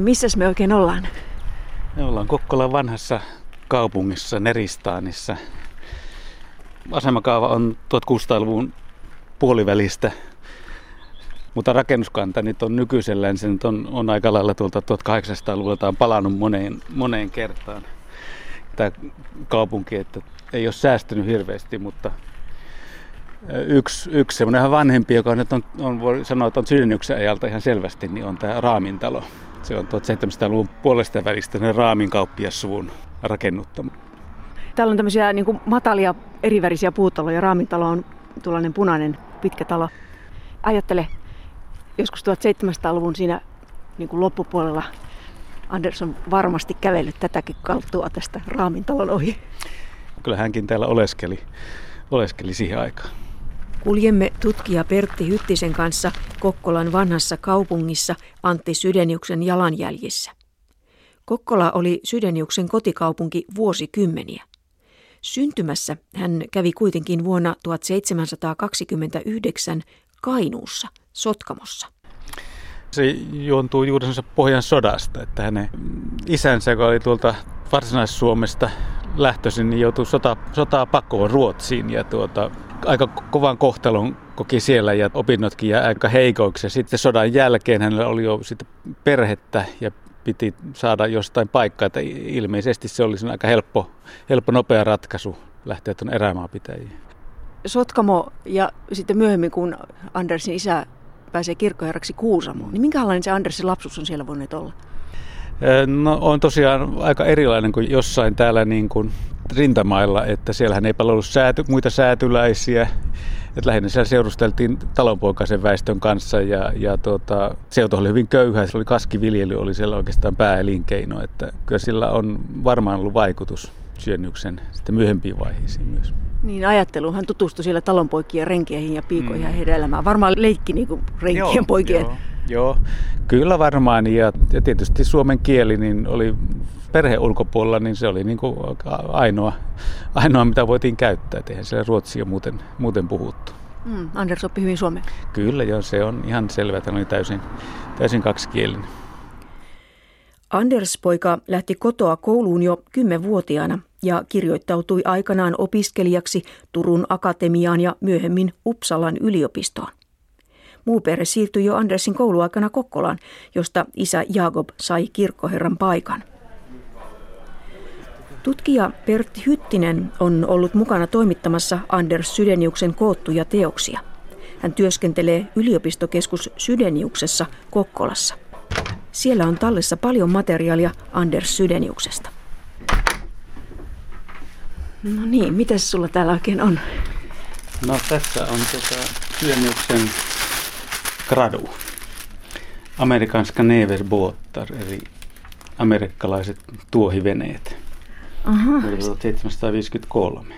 niin, missäs me oikein ollaan? Me ollaan Kokkolan vanhassa kaupungissa Neristaanissa. Asemakaava on 1600-luvun puolivälistä, mutta rakennuskanta nyt on nykyisellään, se nyt on, on aika lailla tuolta 1800-luvulta on palannut moneen, moneen kertaan. Tämä kaupunki, että ei ole säästynyt hirveästi, mutta yksi, yksi semmoinen vanhempi, joka nyt on, on voi sanoa, että on Sydänyksen ajalta ihan selvästi, niin on tämä Raamintalo. Se on 1700-luvun puolesta välistä Raamin kauppiassuvun rakennuttama. Täällä on tämmöisiä niin kuin matalia erivärisiä puutaloja. Raamintalo on tuollainen punainen pitkä talo. Ajattele, joskus 1700-luvun siinä niin kuin loppupuolella Andersson varmasti kävellyt tätäkin kalttua tästä Raamintalon ohi. Kyllä hänkin täällä oleskeli, oleskeli siihen aikaan. Kuljemme tutkija Pertti Hyttisen kanssa Kokkolan vanhassa kaupungissa Antti Sydeniuksen jalanjäljissä. Kokkola oli Sydeniuksen kotikaupunki vuosikymmeniä. Syntymässä hän kävi kuitenkin vuonna 1729 Kainuussa, Sotkamossa. Se juontuu juurensa Pohjan sodasta, että hänen isänsä, joka oli tuolta Varsinais-Suomesta lähtöisin, niin joutui sota, sotaa pakoon Ruotsiin ja tuota, aika kovan kohtalon koki siellä ja opinnotkin ja aika heikoiksi. Ja sitten sodan jälkeen hänellä oli jo sitten perhettä ja piti saada jostain paikkaa, että ilmeisesti se olisi aika helppo, helppo nopea ratkaisu lähteä tuonne erämaapitäjiin. Sotkamo ja sitten myöhemmin, kun Andersin isä pääsee kirkkoherraksi Kuusamoon, niin minkälainen se Andersin lapsuus on siellä voinut olla? No on tosiaan aika erilainen kuin jossain täällä niin kuin rintamailla, että siellähän ei paljon ollut sääty, muita säätyläisiä. Et lähinnä siellä seurusteltiin talonpoikaisen väestön kanssa ja, ja tuota, seutu oli hyvin köyhä. Se oli kaskiviljely, oli siellä oikeastaan pääelinkeino. Että kyllä sillä on varmaan ollut vaikutus syönnyksen sitten myöhempiin vaiheisiin myös. Niin ajatteluhan tutustui siellä talonpoikien renkeihin ja piikoihin mm. ja heidän elämään. Varmaan leikki niin kuin renkien joo, poikien. Joo, joo, kyllä varmaan. Ja, ja tietysti suomen kieli niin oli perheen ulkopuolella, niin se oli niin kuin ainoa, ainoa, mitä voitiin käyttää. Eihän siellä ruotsia muuten, muuten puhuttu. Mm, Anders oppi hyvin suomea. Kyllä, joo, se on ihan selvä, että oli täysin, täysin kaksikielinen. Anders poika lähti kotoa kouluun jo kymmenvuotiaana ja kirjoittautui aikanaan opiskelijaksi Turun Akatemiaan ja myöhemmin Uppsalan yliopistoon. Muu perhe siirtyi jo Andersin kouluaikana Kokkolaan, josta isä Jakob sai kirkkoherran paikan. Tutkija Pertti Hyttinen on ollut mukana toimittamassa Anders Sydeniuksen koottuja teoksia. Hän työskentelee yliopistokeskus Sydeniuksessa Kokkolassa. Siellä on tallessa paljon materiaalia Anders Sydeniuksesta. No niin, mitä sulla täällä oikein on? No tässä on tota Sydeniuksen gradu. Amerikanska Neverbåtar, eli amerikkalaiset tuohiveneet. Aha. 1753.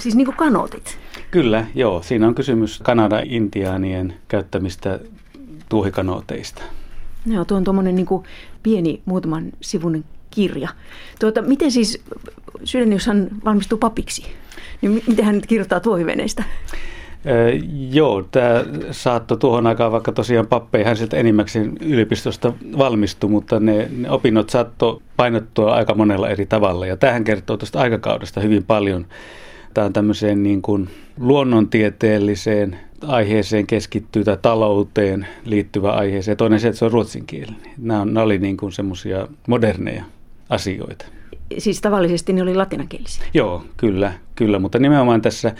Siis niin kuin kanotit? Kyllä, joo. Siinä on kysymys Kanada-intiaanien käyttämistä tuohikanooteista. Joo, tuo on tuommoinen niin pieni muutaman sivun kirja. Tuota, miten siis jos hän valmistuu papiksi, niin miten hän nyt kirjoittaa tuohiveneistä? Joo, tämä saattoi tuohon aikaan, vaikka tosiaan pappeihan sieltä enimmäkseen yliopistosta valmistui, mutta ne, ne opinnot saattoi painottua aika monella eri tavalla. Ja tähän kertoo tuosta aikakaudesta hyvin paljon. Tämä on tämmöiseen niin kuin luonnontieteelliseen aiheeseen keskittyy tai talouteen liittyvä aiheeseen. Toinen se, että se on ruotsinkielinen. Nämä, nämä oli niin kuin semmoisia moderneja asioita. Siis tavallisesti ne oli latinankielisiä? Joo, kyllä, kyllä, mutta nimenomaan tässä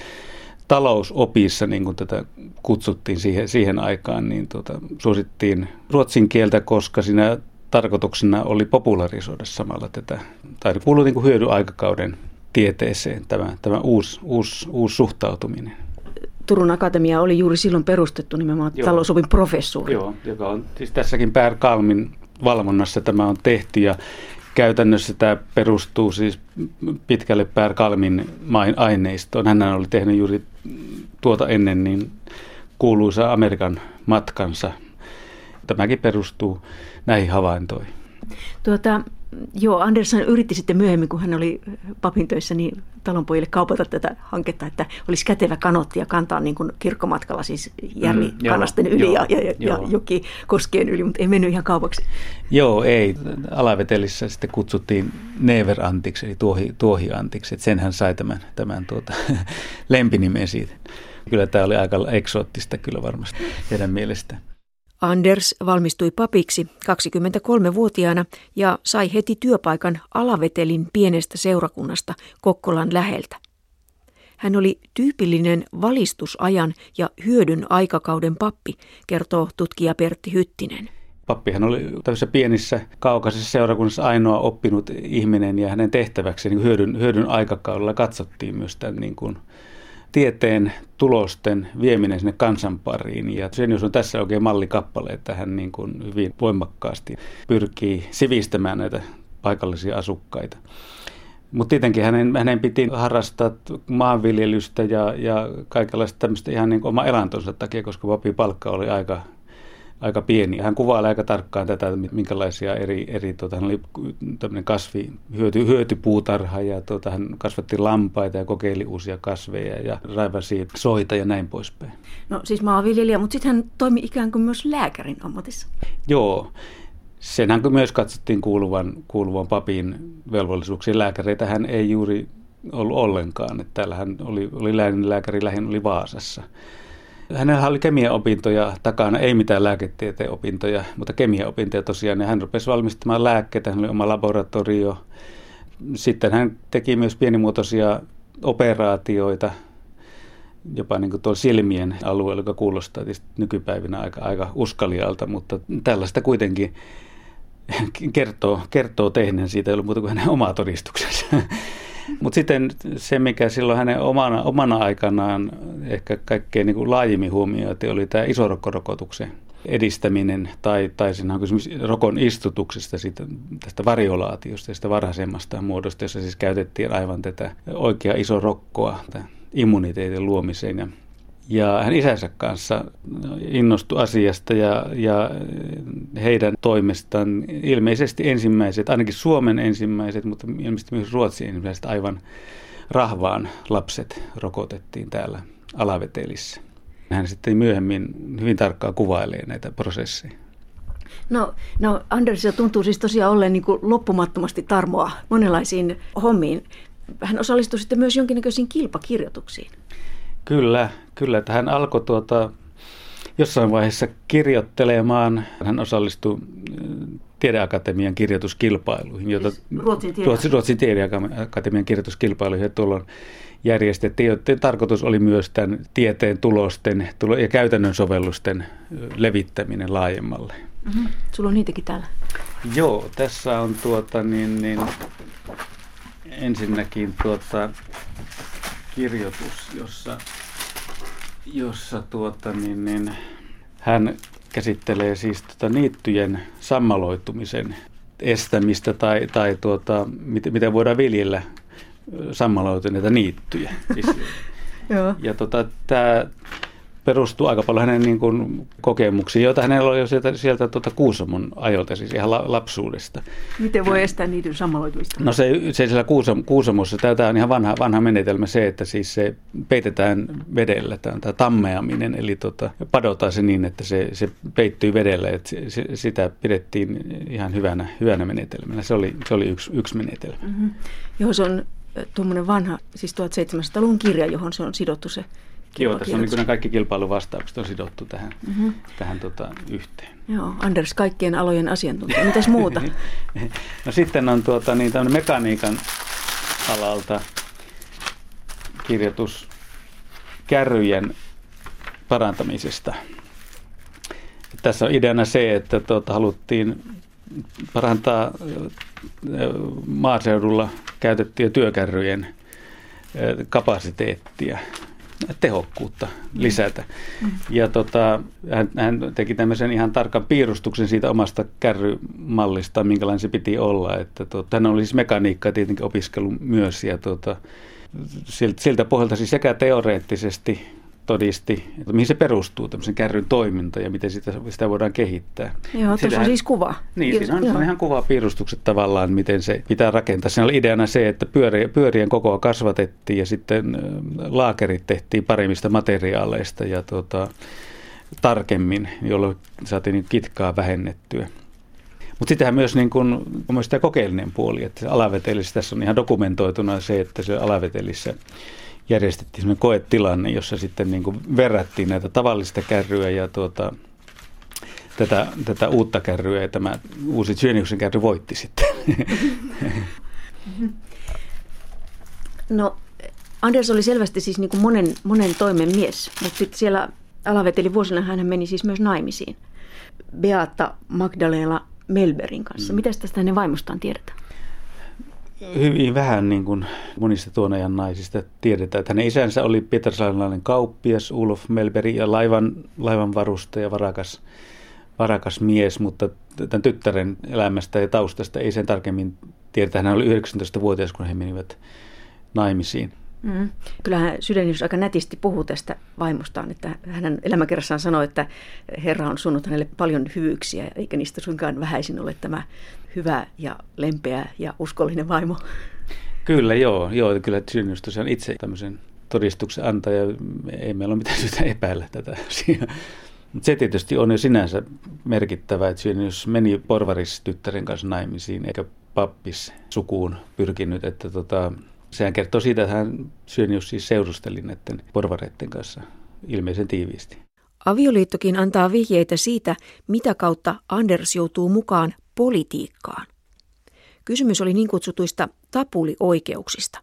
talousopissa, niin kuin tätä kutsuttiin siihen, siihen aikaan, niin tuota, suosittiin ruotsin kieltä, koska siinä tarkoituksena oli popularisoida samalla tätä, tai kuuluu niin kuin hyödyaikakauden tieteeseen tämä, tämä uusi, uusi, uusi suhtautuminen. Turun Akatemia oli juuri silloin perustettu nimenomaan Joo. talousopin professuuri. Joo, joka on siis tässäkin Pär Kalmin valvonnassa tämä on tehty ja Käytännössä tämä perustuu siis pitkälle Pär Kalmin aineistoon. Hän oli tehnyt juuri tuota ennen niin kuuluisa Amerikan matkansa. Tämäkin perustuu näihin havaintoihin. Tuota, Joo, Andersson yritti sitten myöhemmin, kun hän oli papin töissä, niin talonpojille kaupata tätä hanketta, että olisi kätevä kanotti ja kantaa niin kuin kirkkomatkalla siis järvi mm, kanasten yli joo, ja, ja, ja, ja joki koskien yli, mutta ei mennyt ihan kaupaksi. Joo, ei. Alavetelissä sitten kutsuttiin Never-antiksi, eli tuohi, tuohi-antiksi, että sen hän sai tämän, tämän tuota, lempinimen siitä. Kyllä tämä oli aika eksoottista kyllä varmasti heidän mielestään. Anders valmistui papiksi 23-vuotiaana ja sai heti työpaikan Alavetelin pienestä seurakunnasta Kokkolan läheltä. Hän oli tyypillinen valistusajan ja hyödyn aikakauden pappi, kertoo tutkija Pertti Hyttinen. Pappihan oli tämmöisessä pienissä kaukaisessa seurakunnassa ainoa oppinut ihminen ja hänen tehtäväkseen niin hyödyn, hyödyn aikakaudella katsottiin myös tämän niin kuin tieteen tulosten vieminen sinne kansan pariin. Ja sen jos on tässä oikein mallikappale, että hän niin kuin hyvin voimakkaasti pyrkii sivistämään näitä paikallisia asukkaita. Mutta tietenkin hänen, hänen piti harrastaa maanviljelystä ja, ja kaikenlaista tämmöistä ihan niin oma elantonsa takia, koska vapipalkka oli aika aika pieni. Hän kuvailee aika tarkkaan tätä, minkälaisia eri, eri tuota, hän oli tämmöinen kasvi, hyöty, hyötypuutarha ja tuota, hän kasvatti lampaita ja kokeili uusia kasveja ja raivasi soita ja näin poispäin. No siis maanviljelijä, mutta sitten hän toimi ikään kuin myös lääkärin ammatissa. Joo. Senhän myös katsottiin kuuluvan, kuuluvan papin velvollisuuksiin. Lääkäreitä hän ei juuri ollut ollenkaan. Että täällä hän oli, oli lääkäri lähin oli Vaasassa. Hänellä oli kemiaopintoja takana, ei mitään lääketieteen opintoja, mutta kemiaopintoja tosiaan. Ja hän rupesi valmistamaan lääkkeitä, hän oli oma laboratorio. Sitten hän teki myös pienimuotoisia operaatioita, jopa niin kuin tuolla silmien alueella, joka kuulostaa nykypäivinä aika, aika uskalialta, mutta tällaista kuitenkin kertoo, kertoo tehneen siitä, ei ollut muuta kuin hänen oma todistuksensa. Mutta sitten se, mikä silloin hänen omana, omana aikanaan ehkä kaikkein niin laajimmin huomioitiin, oli tämä isorokkorokotuksen edistäminen tai, tai siinä on kysymys rokon istutuksesta, siitä, tästä variolaatiosta, sitä varhaisemmasta muodosta, jossa siis käytettiin aivan tätä oikea iso rokkoa immuniteetin luomiseen. Ja ja hän isänsä kanssa innostui asiasta ja, ja heidän toimestaan ilmeisesti ensimmäiset, ainakin Suomen ensimmäiset, mutta ilmeisesti myös Ruotsin ensimmäiset aivan rahvaan lapset rokotettiin täällä alavetelissä. Hän sitten myöhemmin hyvin tarkkaan kuvailee näitä prosesseja. No, no Anders tuntuu siis tosiaan olleen niin loppumattomasti tarmoa monenlaisiin hommiin. Hän osallistui sitten myös jonkinnäköisiin kilpakirjoituksiin. Kyllä, kyllä. Että hän alkoi tuota, jossain vaiheessa kirjoittelemaan. Hän osallistui äh, Tiedeakatemian kirjoituskilpailuihin, joita siis Ruotsin, tiede. Ruotsin, Ruotsin Tiedeakatemian kirjoituskilpailuihin tuolloin järjestettiin, joiden tarkoitus oli myös tämän tieteen tulosten ja käytännön sovellusten äh, levittäminen laajemmalle. Mm-hmm. Sulla on niitäkin täällä. Joo, tässä on tuota niin, niin ensinnäkin tuota kirjoitus, jossa, jossa tuota, niin, niin, hän käsittelee siis tuota niittyjen sammaloitumisen estämistä tai, tai tuota, miten, miten voidaan viljellä sammaloituneita niittyjä. Siis, Joo. Ja tota, tämä perustuu aika paljon hänen niin kuin, kokemuksiin, joita hänellä oli jo sieltä, sieltä tuota Kuusamon ajoilta, siis ihan la, lapsuudesta. Miten voi estää niiden sammaloitumista? No se, se siellä Kuusam, Kuusamossa, tämä on ihan vanha, vanha menetelmä se, että siis se peitetään vedellä, tämä, tämä tammeaminen, eli tota, padotaan se niin, että se, se peittyy vedellä, että se, se, sitä pidettiin ihan hyvänä, hyvänä menetelmänä. Se oli, se oli yksi, yksi menetelmä. Mm-hmm. Joo, se on tuommoinen vanha, siis 1700-luvun kirja, johon se on sidottu se Joo, tässä on niin kaikki kilpailuvastaukset on sidottu tähän, mm-hmm. tähän tota, yhteen. Joo, Anders, kaikkien alojen asiantuntija. Mitäs muuta? no sitten on tuota, niin, mekaniikan alalta kirjoitus kärryjen parantamisesta. Tässä on ideana se, että tuota, haluttiin parantaa maaseudulla käytettyjen työkärryjen kapasiteettia tehokkuutta lisätä. Ja tota, hän, hän teki tämmöisen ihan tarkan piirustuksen siitä omasta kärrymallista, minkälainen se piti olla. Että tota, hän oli siis mekaniikkaa tietenkin opiskellut myös ja tota, siltä pohjalta siis sekä teoreettisesti todisti, että mihin se perustuu, tämmöisen kärryn toiminta ja miten sitä, sitä voidaan kehittää. Joo, tuossa on siis kuva. Niin, siinä on, on ihan kuva piirustukset tavallaan, miten se pitää rakentaa. Siinä oli ideana se, että pyörien, pyörien kokoa kasvatettiin ja sitten laakerit tehtiin paremmista materiaaleista ja tuota, tarkemmin, jolloin saatiin niin kitkaa vähennettyä. Mutta sittenhän myös, niin kun, myös tämä kokeellinen puoli, että alavetelissä, tässä on ihan dokumentoituna se, että se alavetelissä järjestettiin sellainen koetilanne, jossa sitten niin kuin verrattiin näitä tavallista kärryä ja tuota, tätä, tätä uutta kärryä ja tämä uusi Syöniuksen kärry voitti sitten. No Anders oli selvästi siis niin kuin monen, monen toimen mies, mutta sitten siellä alaveteli vuosina hän meni siis myös naimisiin. Beata Magdalena Melberin kanssa. Mm. Mitä tästä hänen vaimostaan tiedetään? Hyvin vähän niin kuin monista tuon ajan naisista tiedetään. Että hänen isänsä oli pietarsaarelainen kauppias Ulf Melberi ja laivan, laivan varustaja, varakas, varakas mies, mutta tämän tyttären elämästä ja taustasta ei sen tarkemmin tiedetä. Hän oli 19-vuotias, kun he menivät naimisiin. Mm. Kyllähän Sydenius aika nätisti puhuu tästä vaimostaan, että hänen elämäkerrassaan sanoi, että Herra on sunnut hänelle paljon hyvyyksiä, eikä niistä suinkaan vähäisin ole tämä hyvä ja lempeä ja uskollinen vaimo. Kyllä, joo. joo kyllä Sydenius tosiaan itse tämmöisen todistuksen antaja, ei meillä ole mitään syytä epäillä tätä asiaa. Mutta se tietysti on jo sinänsä merkittävä, että Sydenius meni porvaris tyttären kanssa naimisiin, eikä pappis sukuun pyrkinyt, että tota, Sehän kertoo siitä, että hän Syönius siis seurusteli näiden porvareiden kanssa ilmeisen tiiviisti. Avioliittokin antaa vihjeitä siitä, mitä kautta Anders joutuu mukaan politiikkaan. Kysymys oli niin kutsutuista tapulioikeuksista.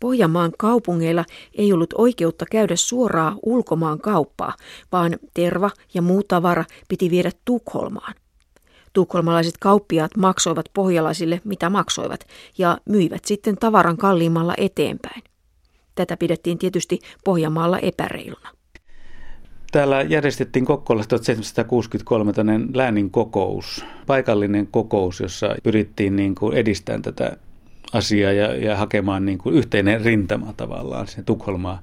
Pohjanmaan kaupungeilla ei ollut oikeutta käydä suoraa ulkomaan kauppaa, vaan terva ja muu tavara piti viedä Tukholmaan. Tukholmalaiset kauppiaat maksoivat pohjalaisille mitä maksoivat ja myivät sitten tavaran kalliimmalla eteenpäin. Tätä pidettiin tietysti Pohjanmaalla epäreiluna. Täällä järjestettiin Kokkolassa 1763 läänin kokous, paikallinen kokous, jossa pyrittiin niin kuin edistämään tätä asiaa ja, ja hakemaan niin kuin yhteinen rintama tavallaan se Tukholmaa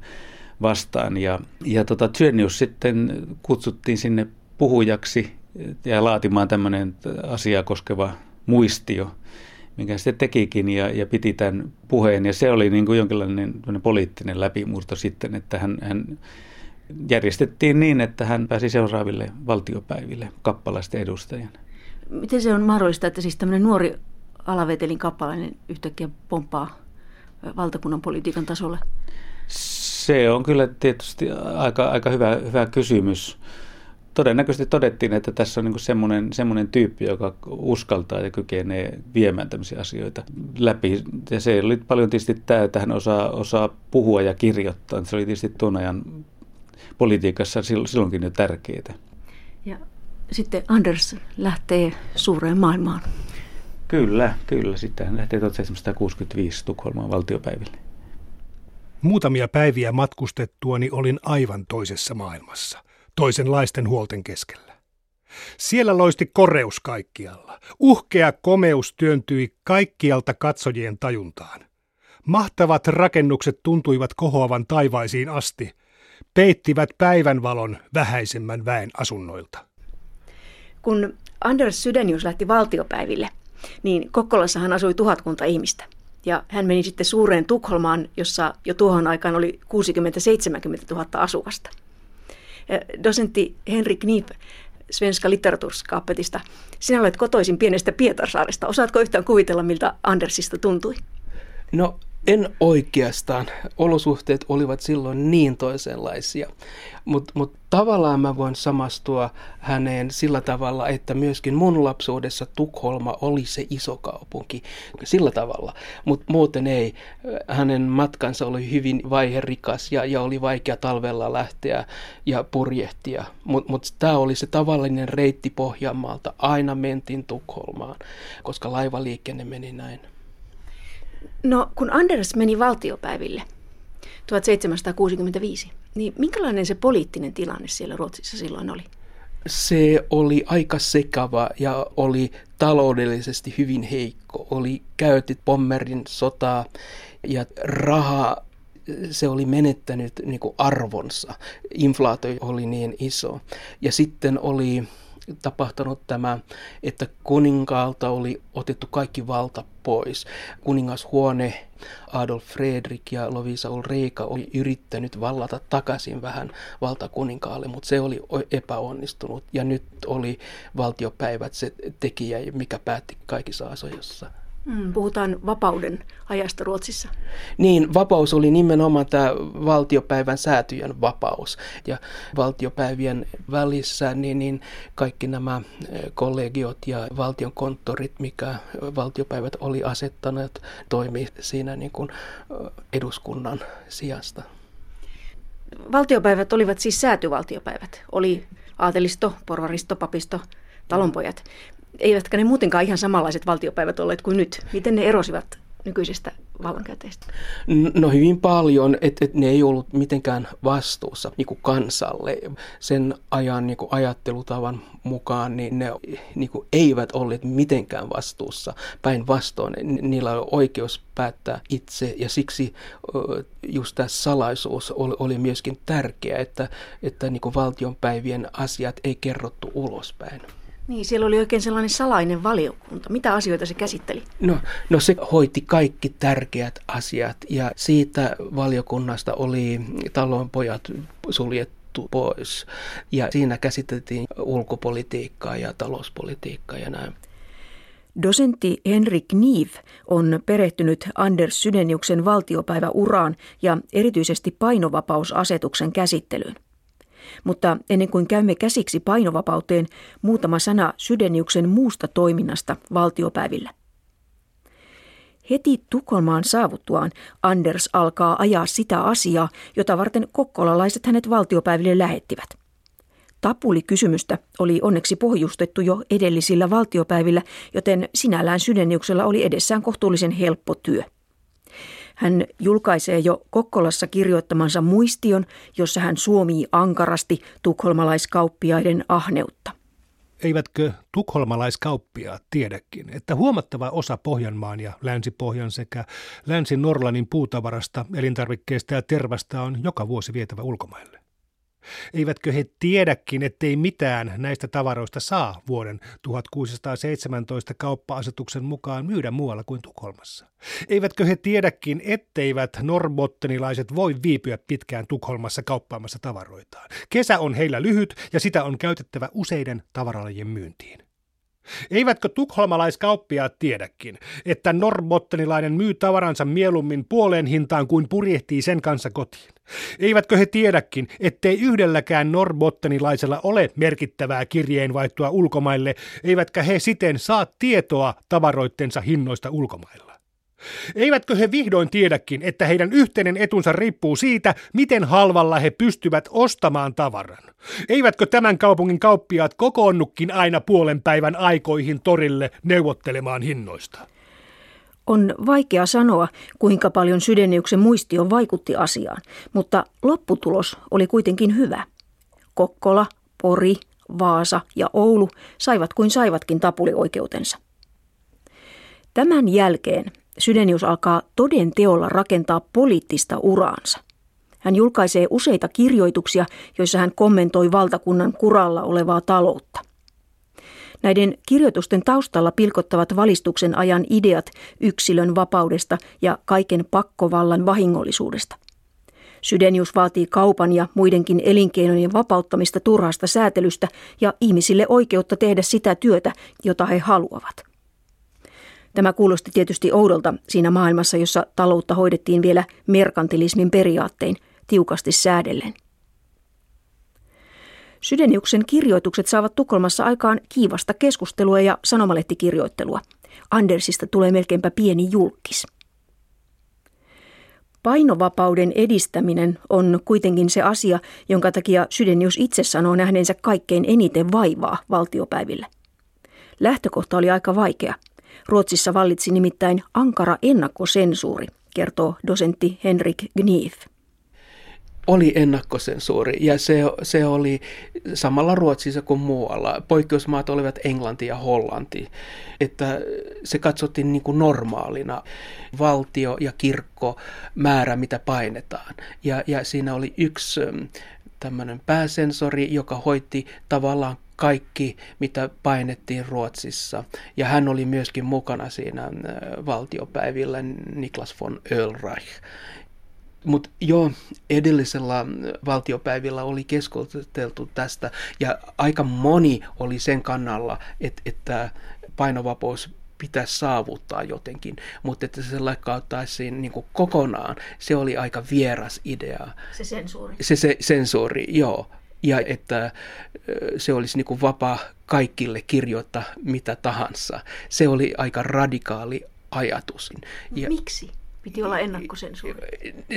vastaan. Ja, ja tota, sitten kutsuttiin sinne puhujaksi ja laatimaan tämmöinen asiaa koskeva muistio, minkä se tekikin ja, ja piti tämän puheen. Ja se oli niin kuin jonkinlainen poliittinen läpimurto sitten, että hän, hän järjestettiin niin, että hän pääsi seuraaville valtiopäiville kappalaisten edustajana. Miten se on mahdollista, että siis tämmöinen nuori alavetelin kappalainen yhtäkkiä pomppaa valtakunnan politiikan tasolle? Se on kyllä tietysti aika, aika hyvä, hyvä kysymys todennäköisesti todettiin, että tässä on niin semmoinen, semmoinen tyyppi, joka uskaltaa ja kykenee viemään tämmöisiä asioita läpi. Ja se oli paljon tietysti tämä, että hän osaa, osaa puhua ja kirjoittaa. Se oli tietysti tuon ajan politiikassa silloinkin jo tärkeää. Ja sitten Anders lähtee suureen maailmaan. Kyllä, kyllä. Sitten hän lähtee 1765 Tukholmaan valtiopäiville. Muutamia päiviä matkustettuani olin aivan toisessa maailmassa – toisenlaisten huolten keskellä. Siellä loisti koreus kaikkialla. Uhkea komeus työntyi kaikkialta katsojien tajuntaan. Mahtavat rakennukset tuntuivat kohoavan taivaisiin asti, peittivät päivänvalon vähäisemmän väen asunnoilta. Kun Anders Sydenius lähti valtiopäiville, niin Kokkolassahan asui tuhatkunta ihmistä. Ja hän meni sitten suureen Tukholmaan, jossa jo tuohon aikaan oli 60-70 000 asukasta. Dosentti Henrik Kniip Svenska litteraturskapetista. Sinä olet kotoisin pienestä Pietarsaaresta. Osaatko yhtään kuvitella, miltä Andersista tuntui? No en oikeastaan. Olosuhteet olivat silloin niin toisenlaisia. Mutta mut tavallaan mä voin samastua häneen sillä tavalla, että myöskin mun lapsuudessa Tukholma oli se iso kaupunki. Sillä tavalla. Mutta muuten ei. Hänen matkansa oli hyvin vaiherikas ja, ja oli vaikea talvella lähteä ja purjehtia. Mutta mut tämä oli se tavallinen reitti Pohjanmaalta. Aina mentiin Tukholmaan, koska laivaliikenne meni näin. No, kun Anders meni valtiopäiville 1765, niin minkälainen se poliittinen tilanne siellä Ruotsissa silloin oli? Se oli aika sekava ja oli taloudellisesti hyvin heikko. Oli käytit Pommerin sotaa ja raha se oli menettänyt niin kuin arvonsa. Inflaatio oli niin iso. Ja sitten oli tapahtunut tämä, että kuninkaalta oli otettu kaikki valta pois. Kuningashuone Adolf Fredrik ja Lovisa Ulrika oli yrittänyt vallata takaisin vähän valta kuninkaalle, mutta se oli epäonnistunut. Ja nyt oli valtiopäivät se tekijä, mikä päätti kaikissa asioissa. Mm, puhutaan vapauden ajasta Ruotsissa. Niin, vapaus oli nimenomaan tämä valtiopäivän säätyjen vapaus. Ja valtiopäivien välissä niin, niin kaikki nämä eh, kollegiot ja valtion konttorit, mikä valtiopäivät oli asettanut, toimi siinä niin kuin eh, eduskunnan sijasta. Valtiopäivät olivat siis säätyvaltiopäivät. Oli aatelisto, porvaristo, papisto, talonpojat eivätkä ne muutenkaan ihan samanlaiset valtiopäivät olleet kuin nyt. Miten ne erosivat nykyisestä vallankäyteistä? No hyvin paljon, että et ne ei ollut mitenkään vastuussa niin kansalle. Sen ajan niin ajattelutavan mukaan niin ne niin kuin eivät olleet mitenkään vastuussa. Päinvastoin niillä oli oikeus päättää itse ja siksi just tämä salaisuus oli, oli myöskin tärkeä, että, että niin valtionpäivien asiat ei kerrottu ulospäin. Niin, siellä oli oikein sellainen salainen valiokunta. Mitä asioita se käsitteli? No, no se hoiti kaikki tärkeät asiat ja siitä valiokunnasta oli talonpojat suljettu pois. Ja siinä käsiteltiin ulkopolitiikkaa ja talouspolitiikkaa ja näin. Dosentti Henrik Niv on perehtynyt Anders Sydeniuksen valtiopäiväuraan ja erityisesti painovapausasetuksen käsittelyyn. Mutta ennen kuin käymme käsiksi painovapauteen, muutama sana Sydeniuksen muusta toiminnasta valtiopäivillä. Heti Tukholmaan saavuttuaan Anders alkaa ajaa sitä asiaa, jota varten kokkolalaiset hänet valtiopäiville lähettivät. Tapuli-kysymystä oli onneksi pohjustettu jo edellisillä valtiopäivillä, joten sinällään Sydeniuksella oli edessään kohtuullisen helppo työ. Hän julkaisee jo Kokkolassa kirjoittamansa muistion, jossa hän suomii ankarasti tukholmalaiskauppiaiden ahneutta. Eivätkö tukholmalaiskauppiaat tiedäkin, että huomattava osa Pohjanmaan ja Länsi-Pohjan sekä Länsi-Norlannin puutavarasta, elintarvikkeista ja tervasta on joka vuosi vietävä ulkomaille? Eivätkö he tiedäkin, ettei mitään näistä tavaroista saa vuoden 1617 kauppa-asetuksen mukaan myydä muualla kuin Tukholmassa? Eivätkö he tiedäkin, etteivät norbottenilaiset voi viipyä pitkään Tukholmassa kauppaamassa tavaroitaan? Kesä on heillä lyhyt ja sitä on käytettävä useiden tavaralajien myyntiin. Eivätkö tukholmalaiskauppiaat tiedäkin, että norbottenilainen myy tavaransa mieluummin puoleen hintaan kuin purjehtii sen kanssa kotiin? Eivätkö he tiedäkin, ettei yhdelläkään norbottenilaisella ole merkittävää kirjeenvaihtoa ulkomaille, eivätkä he siten saa tietoa tavaroittensa hinnoista ulkomailla? Eivätkö he vihdoin tiedäkin, että heidän yhteinen etunsa riippuu siitä, miten halvalla he pystyvät ostamaan tavaran? Eivätkö tämän kaupungin kauppiaat kokoonnukin aina puolen päivän aikoihin torille neuvottelemaan hinnoista? On vaikea sanoa, kuinka paljon Sydeniuksen muistio vaikutti asiaan, mutta lopputulos oli kuitenkin hyvä. Kokkola, Pori, Vaasa ja Oulu saivat kuin saivatkin tapulioikeutensa. Tämän jälkeen Sydenius alkaa toden teolla rakentaa poliittista uraansa. Hän julkaisee useita kirjoituksia, joissa hän kommentoi valtakunnan kuralla olevaa taloutta. Näiden kirjoitusten taustalla pilkottavat valistuksen ajan ideat yksilön vapaudesta ja kaiken pakkovallan vahingollisuudesta. Sydenius vaatii kaupan ja muidenkin elinkeinojen vapauttamista turhasta säätelystä ja ihmisille oikeutta tehdä sitä työtä, jota he haluavat. Tämä kuulosti tietysti oudolta siinä maailmassa, jossa taloutta hoidettiin vielä merkantilismin periaattein tiukasti säädellen. Sydeniuksen kirjoitukset saavat Tukholmassa aikaan kiivasta keskustelua ja sanomalehtikirjoittelua. Andersista tulee melkeinpä pieni julkis. Painovapauden edistäminen on kuitenkin se asia, jonka takia Sydenius itse sanoo nähneensä kaikkein eniten vaivaa valtiopäivillä. Lähtökohta oli aika vaikea – Ruotsissa vallitsi nimittäin ankara ennakkosensuuri, kertoo dosentti Henrik Gnief. oli ennakkosensuuri ja se, se oli samalla Ruotsissa kuin muualla. Poikkeusmaat olivat Englanti ja Hollanti. Että se katsottiin niin kuin normaalina valtio ja kirkko määrä, mitä painetaan. Ja, ja siinä oli yksi tämmöinen pääsensori, joka hoiti tavallaan kaikki, mitä painettiin Ruotsissa. Ja hän oli myöskin mukana siinä valtiopäivillä, Niklas von Ölreich. Mutta jo edellisellä valtiopäivillä oli keskusteltu tästä ja aika moni oli sen kannalla, että, että painovapaus pitäisi saavuttaa jotenkin, mutta että se lakkauttaisiin niin kokonaan, se oli aika vieras idea. Se sensuuri. Se, se sensuuri, joo. Ja että se olisi niin kuin vapaa kaikille kirjoittaa mitä tahansa. Se oli aika radikaali ajatus. Ja, Miksi? Piti olla ennakkosensuuri.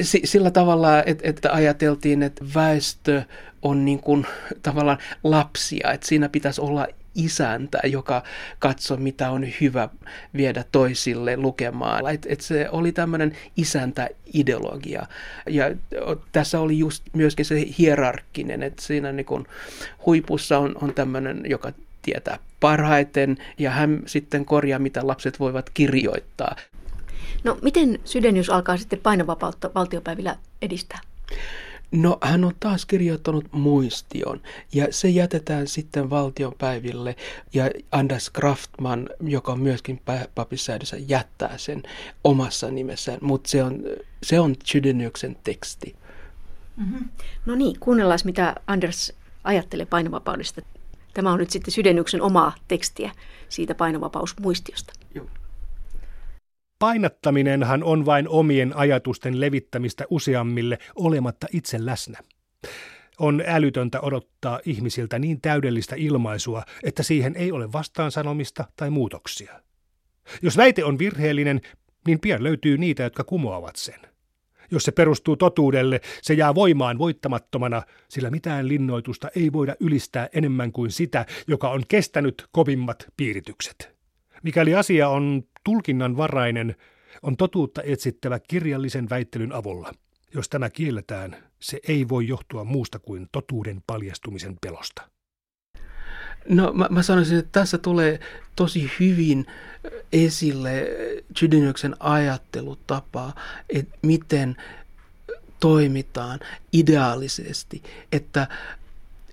Sillä tavalla, että, että ajateltiin, että väestö on niin kuin tavallaan lapsia, että siinä pitäisi olla isäntä, joka katsoo, mitä on hyvä viedä toisille lukemaan. Et, et se oli tämmöinen isäntäideologia. Ja tässä oli just myöskin se hierarkkinen, että siinä niin kun huipussa on, on tämmöinen, joka tietää parhaiten, ja hän sitten korjaa, mitä lapset voivat kirjoittaa. No miten Sydenius alkaa sitten painovapautta valtiopäivillä edistää? No hän on taas kirjoittanut muistion ja se jätetään sitten valtionpäiville ja Anders Kraftman, joka on myöskin papissäädössä, jättää sen omassa nimessään, mutta se on, se on Chydeniuksen teksti. Mm-hmm. No niin, kuunnellaan mitä Anders ajattelee painovapaudesta. Tämä on nyt sitten Sydeniuksen omaa tekstiä siitä painovapausmuistiosta. Joo. Painattaminenhan on vain omien ajatusten levittämistä useammille olematta itse läsnä. On älytöntä odottaa ihmisiltä niin täydellistä ilmaisua, että siihen ei ole vastaansanomista tai muutoksia. Jos väite on virheellinen, niin pian löytyy niitä, jotka kumoavat sen. Jos se perustuu totuudelle, se jää voimaan voittamattomana, sillä mitään linnoitusta ei voida ylistää enemmän kuin sitä, joka on kestänyt kovimmat piiritykset. Mikäli asia on tulkinnanvarainen, on totuutta etsittävä kirjallisen väittelyn avulla. Jos tämä kielletään, se ei voi johtua muusta kuin totuuden paljastumisen pelosta. No mä, mä sanoisin, että tässä tulee tosi hyvin esille Chydeniuksen ajattelutapa, että miten toimitaan ideaalisesti, että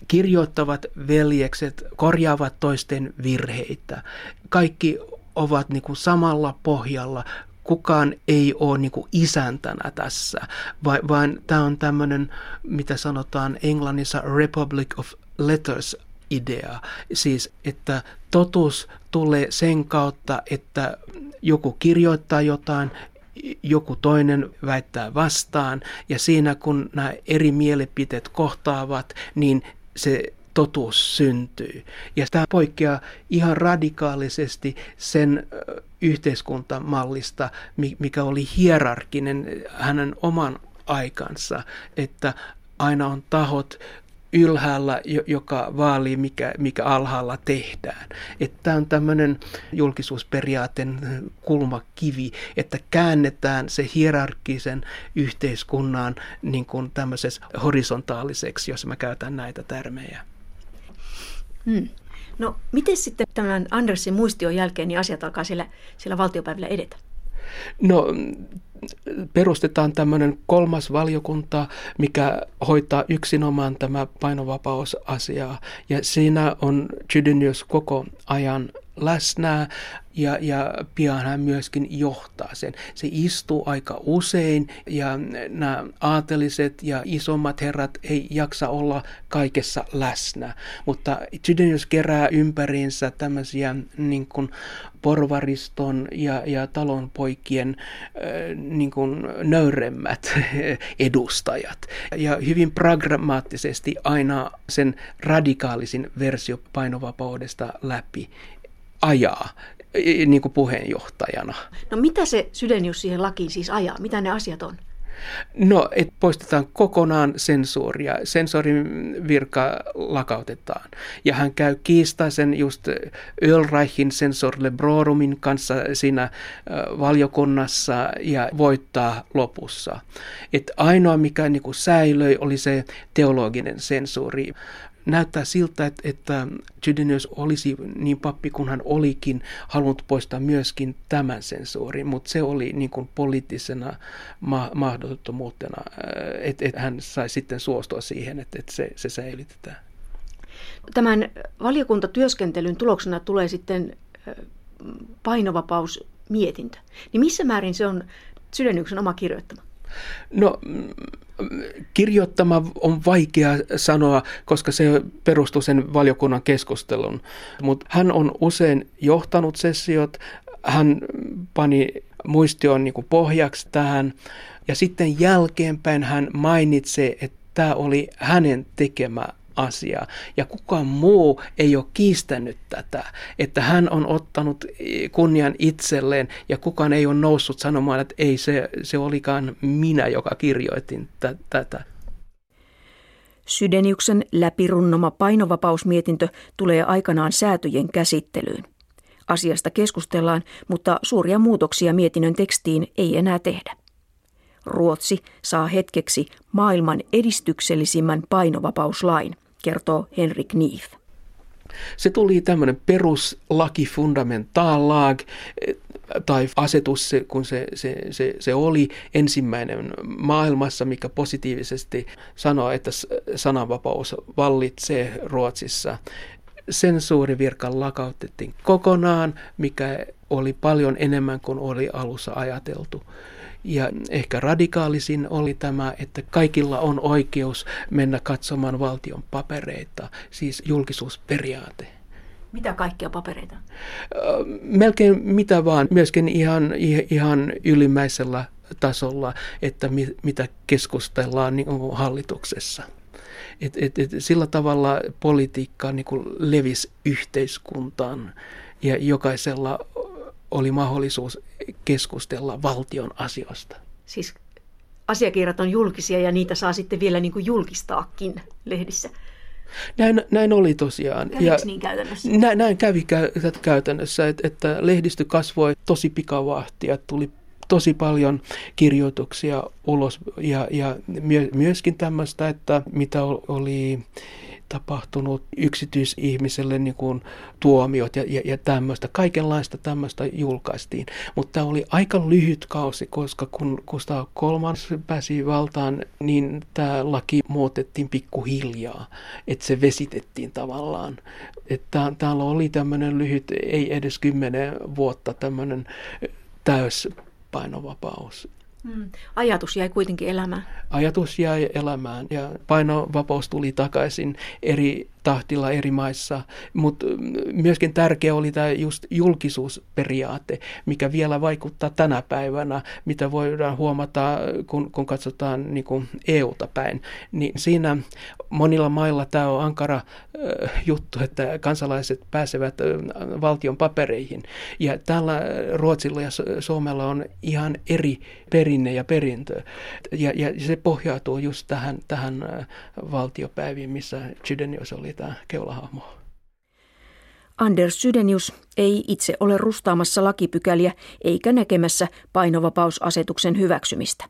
kirjoittavat veljekset korjaavat toisten virheitä. Kaikki ovat niin kuin samalla pohjalla. Kukaan ei ole niin kuin isäntänä tässä, vaan, vaan tämä on tämmöinen, mitä sanotaan englannissa Republic of Letters idea. Siis, että totuus tulee sen kautta, että joku kirjoittaa jotain, joku toinen väittää vastaan, ja siinä kun nämä eri mielipiteet kohtaavat, niin se totuus syntyy. Ja tämä poikkeaa ihan radikaalisesti sen yhteiskuntamallista, mikä oli hierarkinen hänen oman aikansa, että aina on tahot, ylhäällä, joka vaalii, mikä, mikä alhaalla tehdään. Tämä on tämmöinen julkisuusperiaaten kulmakivi, että käännetään se hierarkkisen yhteiskunnan niin kuin horisontaaliseksi, jos mä käytän näitä termejä. Hmm. No, miten sitten tämän Andersin muistion jälkeen niin asiat alkaa siellä, siellä valtiopäivillä edetä? No, perustetaan tämmöinen kolmas valiokunta, mikä hoitaa yksinomaan tämä painovapausasiaa. Ja siinä on Chydenius koko ajan läsnä ja, ja pian hän myöskin johtaa sen. Se istuu aika usein ja nämä aateliset ja isommat herrat ei jaksa olla kaikessa läsnä, mutta Chydenius kerää ympäriinsä tämmöisiä niin kuin porvariston ja, ja talonpoikien niin kuin nöyremmät edustajat. Ja hyvin pragmaattisesti aina sen radikaalisin versio painovapaudesta läpi ajaa niin kuin puheenjohtajana. No mitä se Sydenius siihen lakiin siis ajaa? Mitä ne asiat on? No, että poistetaan kokonaan sensuuria. Sensorin virka lakautetaan. Ja hän käy kiistaisen just Ölreichin sensor Lebrorumin kanssa siinä valiokunnassa ja voittaa lopussa. Et ainoa, mikä niin kuin säilöi, oli se teologinen sensuuri näyttää siltä, että, että Chydenius olisi niin pappi kuin hän olikin halunnut poistaa myöskin tämän sensuurin, mutta se oli niin kuin poliittisena ma- mahdottomuutena, äh, että, että hän sai sitten suostua siihen, että, että se, se säilytetään. Tämän valiokuntatyöskentelyn tuloksena tulee sitten äh, painovapausmietintö. Niin missä määrin se on Sydeniuksen oma kirjoittama? No kirjoittama on vaikea sanoa, koska se perustuu sen valiokunnan keskustelun. Mutta hän on usein johtanut sessiot, hän pani muistion niin pohjaksi tähän ja sitten jälkeenpäin hän mainitsee, että tämä oli hänen tekemä asia. Ja kukaan muu ei ole kiistänyt tätä, että hän on ottanut kunnian itselleen ja kukaan ei ole noussut sanomaan, että ei se, se olikaan minä, joka kirjoitin t- tätä. Sydeniuksen läpirunnoma painovapausmietintö tulee aikanaan säätöjen käsittelyyn. Asiasta keskustellaan, mutta suuria muutoksia mietinnön tekstiin ei enää tehdä. Ruotsi saa hetkeksi maailman edistyksellisimmän painovapauslain kertoo Henrik Nief. Se tuli tämmöinen peruslaki, fundamentallag, tai asetus, kun se, se, se, se oli ensimmäinen maailmassa, mikä positiivisesti sanoo, että sananvapaus vallitsee Ruotsissa. Sensuurivirka lakautettiin kokonaan, mikä oli paljon enemmän kuin oli alussa ajateltu. Ja ehkä radikaalisin oli tämä, että kaikilla on oikeus mennä katsomaan valtion papereita, siis julkisuusperiaate. Mitä kaikkia papereita? Melkein mitä vaan, myöskin ihan, ihan ylimmäisellä tasolla, että mi, mitä keskustellaan niin hallituksessa. Et, et, et, sillä tavalla politiikka niin levisi yhteiskuntaan ja jokaisella oli mahdollisuus keskustella valtion asioista. Siis asiakirjat on julkisia ja niitä saa sitten vielä niin kuin julkistaakin lehdissä. Näin, näin oli tosiaan. ja niin käytännössä? Näin, näin kävi kä- käytännössä, että, että lehdistö kasvoi tosi pikavahtia, tuli tosi paljon kirjoituksia ulos ja, ja myöskin tämmöistä, että mitä oli tapahtunut yksityisihmiselle niin kuin tuomiot ja, ja, ja tämmöistä. Kaikenlaista tämmöistä julkaistiin. Mutta tämä oli aika lyhyt kausi, koska kun Gustav kolmas pääsi valtaan, niin tämä laki muutettiin pikkuhiljaa. Että se vesitettiin tavallaan. Että täällä oli tämmöinen lyhyt, ei edes kymmenen vuotta tämmöinen täyspainovapaus. Mm. Ajatus jäi kuitenkin elämään. Ajatus jäi elämään ja painovapaus tuli takaisin eri tahtilla eri maissa, mutta myöskin tärkeä oli tämä just julkisuusperiaate, mikä vielä vaikuttaa tänä päivänä, mitä voidaan huomata, kun, kun katsotaan niin kuin EU-ta päin. Niin siinä monilla mailla tämä on ankara äh, juttu, että kansalaiset pääsevät äh, valtion papereihin. Ja täällä Ruotsilla ja Suomella on ihan eri perinne ja perintö. Ja, ja se pohjautuu just tähän, tähän äh, valtiopäiviin, missä Chydenius oli tämä keulahahmo. Anders Sydenius ei itse ole rustaamassa lakipykäliä eikä näkemässä painovapausasetuksen hyväksymistä.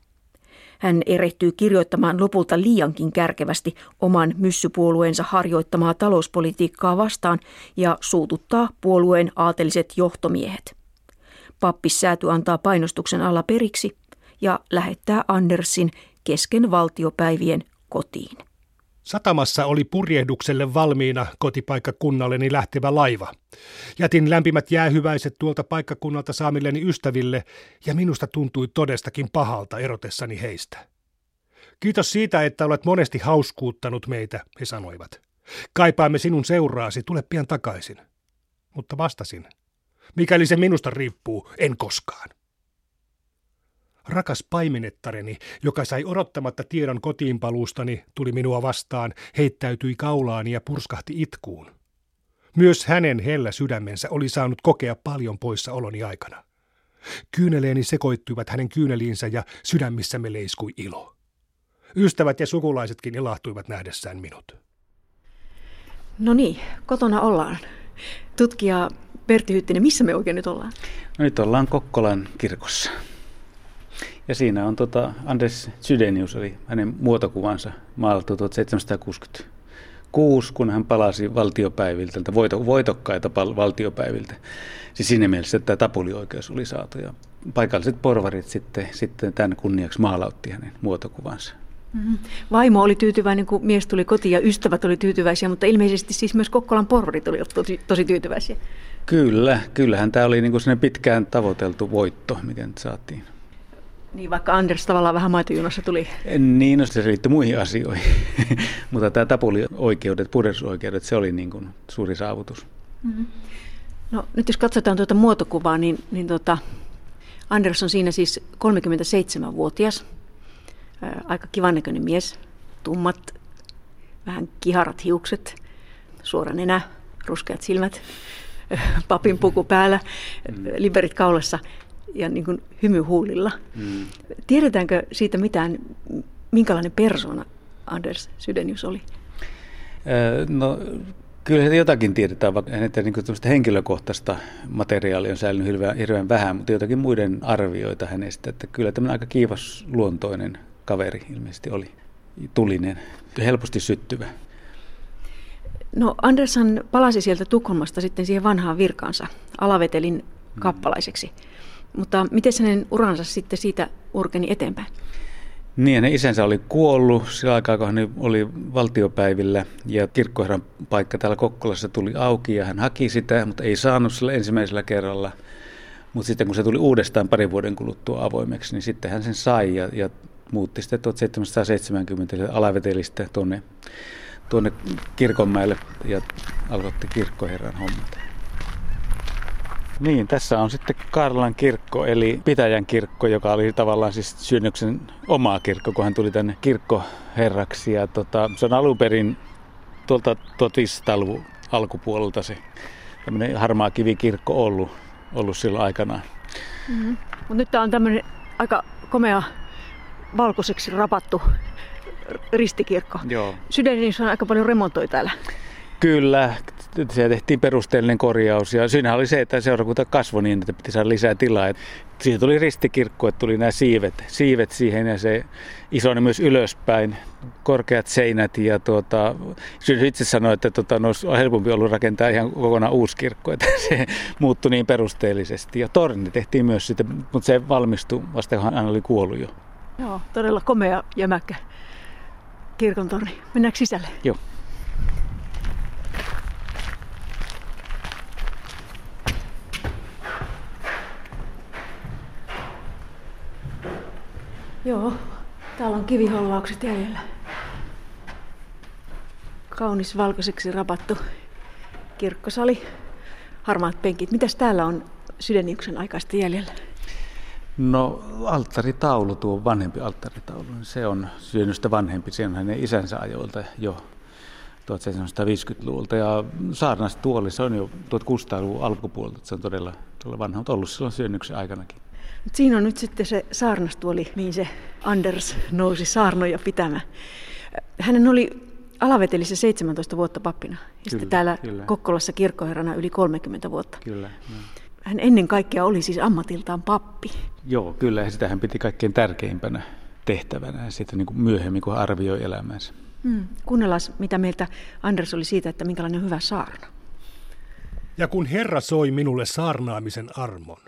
Hän erehtyy kirjoittamaan lopulta liiankin kärkevästi oman myssypuolueensa harjoittamaa talouspolitiikkaa vastaan ja suututtaa puolueen aateliset johtomiehet. Pappissääty antaa painostuksen alla periksi ja lähettää Andersin kesken valtiopäivien kotiin. Satamassa oli purjehdukselle valmiina kotipaikkakunnalleni lähtevä laiva. Jätin lämpimät jäähyväiset tuolta paikkakunnalta saamilleni ystäville ja minusta tuntui todestakin pahalta erotessani heistä. Kiitos siitä, että olet monesti hauskuuttanut meitä, he sanoivat. Kaipaamme sinun seuraasi, tule pian takaisin. Mutta vastasin, mikäli se minusta riippuu, en koskaan. Rakas paimenettareni, joka sai odottamatta tiedon kotiinpaluustani, tuli minua vastaan, heittäytyi kaulaani ja purskahti itkuun. Myös hänen hellä sydämensä oli saanut kokea paljon poissaoloni aikana. Kyyneleeni sekoittuivat hänen kyyneliinsä ja sydämissämme leiskui ilo. Ystävät ja sukulaisetkin ilahtuivat nähdessään minut. No niin, kotona ollaan. Tutkija Pertti Hyttinen, missä me oikein nyt ollaan? No nyt ollaan Kokkolan kirkossa. Ja siinä on tota Anders Sydenius, eli hänen muotokuvansa maalattu 1766, kun hän palasi valtiopäiviltä, voito, voitokkaita pal- valtiopäiviltä. Siis siinä mielessä, että tämä tapulioikeus oli saatu. Ja paikalliset porvarit sitten, sitten tämän kunniaksi maalautti hänen muotokuvansa. Mm-hmm. Vaimo oli tyytyväinen, kun mies tuli kotiin ja ystävät oli tyytyväisiä, mutta ilmeisesti siis myös Kokkolan porvarit olivat tosi, tosi tyytyväisiä. Kyllä, kyllähän tämä oli niin kuin pitkään tavoiteltu voitto, nyt saatiin. Niin, vaikka Anders tavallaan vähän maitojunassa tuli. Niin, no se liittyi muihin asioihin. Mutta tämä tapulioikeudet, purjehdusoikeudet, se oli niin kuin suuri saavutus. Mm-hmm. No nyt jos katsotaan tuota muotokuvaa, niin, niin tuota, Anders on siinä siis 37-vuotias aika kivan näköinen mies, tummat, vähän kiharat hiukset, suora nenä, ruskeat silmät, papin puku päällä, mm. liberit kaulassa ja niin kuin hymy huulilla. Mm. Tiedetäänkö siitä mitään, minkälainen persona Anders Sydenius oli? no Kyllä jotakin tiedetään, vaikka että niin henkilökohtaista materiaalia on säilynyt hirveän, hirveän vähän, mutta jotakin muiden arvioita hänestä. Että kyllä tämmöinen aika kiivas luontoinen kaveri ilmeisesti oli. Tulinen, helposti syttyvä. No Andersson palasi sieltä Tukholmasta sitten siihen vanhaan virkaansa, alavetelin mm. kappalaiseksi. Mm. Mutta miten hänen uransa sitten siitä urkeni eteenpäin? Niin, hänen isänsä oli kuollut sillä aikaa, kun hän oli valtiopäivillä ja kirkkoherran paikka täällä Kokkolassa tuli auki ja hän haki sitä, mutta ei saanut sillä ensimmäisellä kerralla. Mutta sitten kun se tuli uudestaan parin vuoden kuluttua avoimeksi, niin sitten hän sen sai ja, ja muutti sitten 1770 alavetelistä tuonne, tuonne kirkonmäelle ja aloitti kirkkoherran hommat. Niin, tässä on sitten Karlan kirkko, eli Pitäjän kirkko, joka oli tavallaan siis Synnyksen oma kirkko, kun hän tuli tänne kirkkoherraksi. Ja tota, se on alun perin tuolta 1500-luvun alkupuolelta se tämmöinen harmaa kivikirkko ollut, ollut silloin aikanaan. Mm-hmm. Mutta nyt tämä on tämmöinen aika komea valkoiseksi rapattu ristikirkko. Joo. Sydänissä on aika paljon remontoi täällä. Kyllä, se tehtiin perusteellinen korjaus ja siinä oli se, että seurakunta kasvoi niin, että piti saada lisää tilaa. Siihen tuli ristikirkko, että tuli nämä siivet, siivet siihen ja se isoni myös ylöspäin, korkeat seinät ja tuota, itse sanoi, että tuota, no, olisi helpompi ollut rakentaa ihan kokonaan uusi kirkko, että se muuttui niin perusteellisesti. Ja torni tehtiin myös sitten, mutta se valmistui vasta kun hän oli kuollut jo. Joo, todella komea jämäkkä kirkon torni. Mennäänkö sisälle? Joo. Joo, täällä on kivihollaukset jäljellä. Kaunis valkoiseksi rapattu kirkkosali, harmaat penkit. Mitäs täällä on Sydeniuksen aikaista jäljellä? No alttaritaulu, tuo vanhempi alttaritaulu, niin se on syönystä vanhempi. Se on hänen isänsä ajoilta jo 1750-luvulta. Ja saarnastuoli, se on jo 1600-luvun alkupuolelta. Se on todella, todella vanha, mutta ollut silloin syönnyksen aikanakin. Siinä on nyt sitten se saarnastuoli, mihin se Anders nousi saarnoja pitämään. Hänen oli alavetelissä 17 vuotta pappina ja sitten täällä kyllä. Kokkolassa kirkkoherrana yli 30 vuotta. Kyllä. No. Hän ennen kaikkea oli siis ammatiltaan pappi. Joo, kyllä. Ja sitä hän piti kaikkein tärkeimpänä tehtävänä ja sitten niin kuin myöhemmin, kun hän arvioi elämänsä. Hmm. Kuunnellaan, mitä mieltä Anders oli siitä, että minkälainen hyvä saarna. Ja kun Herra soi minulle saarnaamisen armon,